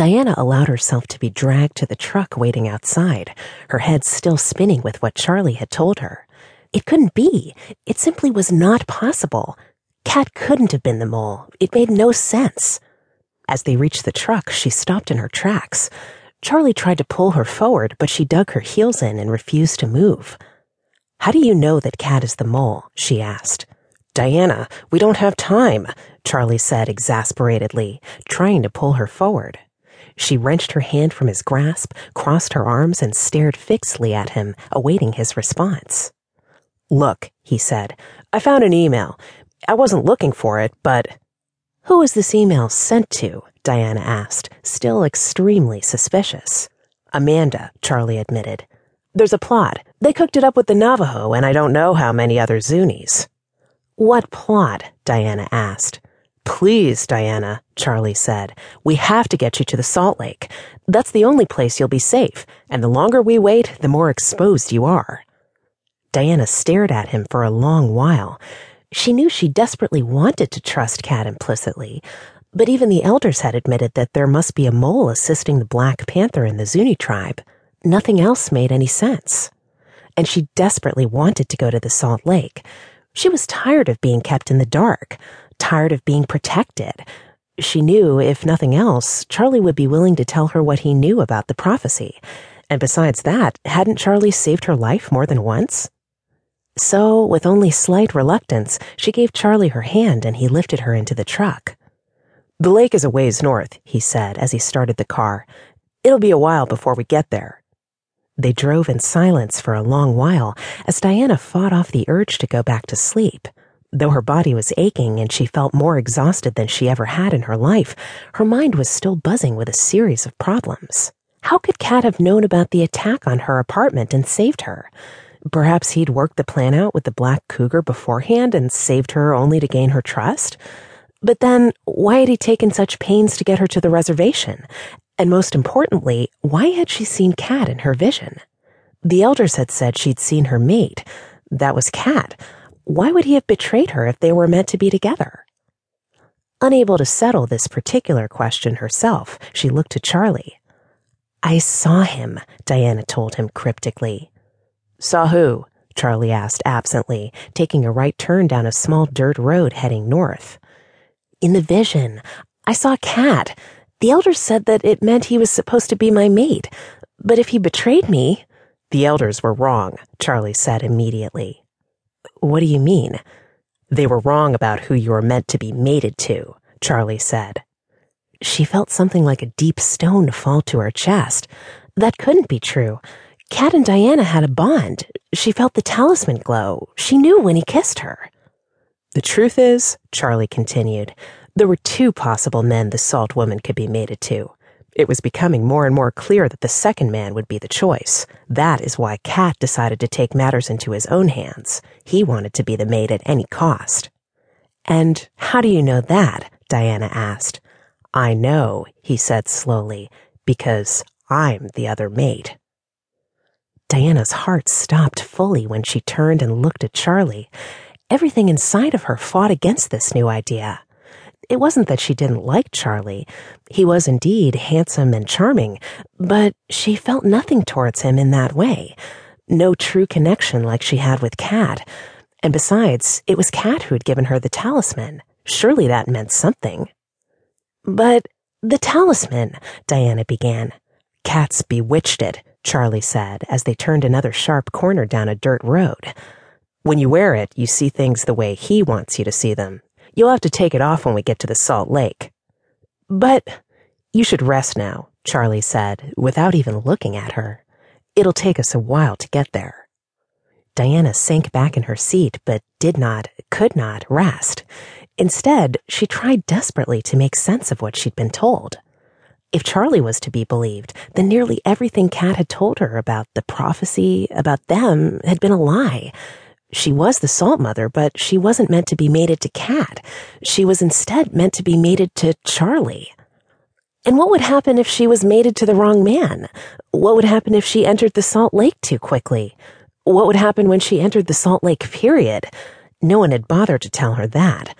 Diana allowed herself to be dragged to the truck waiting outside, her head still spinning with what Charlie had told her. It couldn't be. It simply was not possible. Cat couldn't have been the mole. It made no sense. As they reached the truck, she stopped in her tracks. Charlie tried to pull her forward, but she dug her heels in and refused to move. How do you know that Cat is the mole? she asked. Diana, we don't have time, Charlie said exasperatedly, trying to pull her forward. She wrenched her hand from his grasp, crossed her arms, and stared fixedly at him, awaiting his response. Look, he said, I found an email. I wasn't looking for it, but. Who was this email sent to? Diana asked, still extremely suspicious. Amanda, Charlie admitted. There's a plot. They cooked it up with the Navajo, and I don't know how many other Zunis. What plot? Diana asked. Please, Diana, Charlie said. We have to get you to the Salt Lake. That's the only place you'll be safe, and the longer we wait, the more exposed you are. Diana stared at him for a long while. She knew she desperately wanted to trust Cat implicitly, but even the elders had admitted that there must be a mole assisting the Black Panther in the Zuni tribe. Nothing else made any sense. And she desperately wanted to go to the Salt Lake. She was tired of being kept in the dark tired of being protected. She knew, if nothing else, Charlie would be willing to tell her what he knew about the prophecy. And besides that, hadn't Charlie saved her life more than once? So, with only slight reluctance, she gave Charlie her hand and he lifted her into the truck. The lake is a ways north, he said as he started the car. It'll be a while before we get there. They drove in silence for a long while as Diana fought off the urge to go back to sleep. Though her body was aching and she felt more exhausted than she ever had in her life, her mind was still buzzing with a series of problems. How could Cat have known about the attack on her apartment and saved her? Perhaps he'd worked the plan out with the black cougar beforehand and saved her only to gain her trust? But then, why had he taken such pains to get her to the reservation? And most importantly, why had she seen Cat in her vision? The elders had said she'd seen her mate. That was Cat why would he have betrayed her if they were meant to be together? Unable to settle this particular question herself, she looked to Charlie. I saw him, Diana told him cryptically. Saw who? Charlie asked absently, taking a right turn down a small dirt road heading north. In the vision, I saw Cat. The elders said that it meant he was supposed to be my mate, but if he betrayed me. The elders were wrong, Charlie said immediately. What do you mean? They were wrong about who you were meant to be mated to, Charlie said. She felt something like a deep stone fall to her chest. That couldn't be true. Cat and Diana had a bond. She felt the talisman glow. She knew when he kissed her. The truth is, Charlie continued, there were two possible men the salt woman could be mated to. It was becoming more and more clear that the second man would be the choice. That is why Cat decided to take matters into his own hands. He wanted to be the mate at any cost. And how do you know that? Diana asked. I know, he said slowly, because I'm the other mate. Diana's heart stopped fully when she turned and looked at Charlie. Everything inside of her fought against this new idea. It wasn't that she didn't like Charlie. He was indeed handsome and charming, but she felt nothing towards him in that way. No true connection like she had with Cat. And besides, it was Cat who had given her the talisman. Surely that meant something. But the talisman, Diana began. Cat's bewitched it, Charlie said as they turned another sharp corner down a dirt road. When you wear it, you see things the way he wants you to see them. You'll have to take it off when we get to the Salt Lake. But you should rest now, Charlie said, without even looking at her. It'll take us a while to get there. Diana sank back in her seat, but did not, could not rest. Instead, she tried desperately to make sense of what she'd been told. If Charlie was to be believed, then nearly everything Cat had told her about the prophecy, about them, had been a lie. She was the salt mother, but she wasn't meant to be mated to Cat. She was instead meant to be mated to Charlie. And what would happen if she was mated to the wrong man? What would happen if she entered the Salt Lake too quickly? What would happen when she entered the Salt Lake period? No one had bothered to tell her that.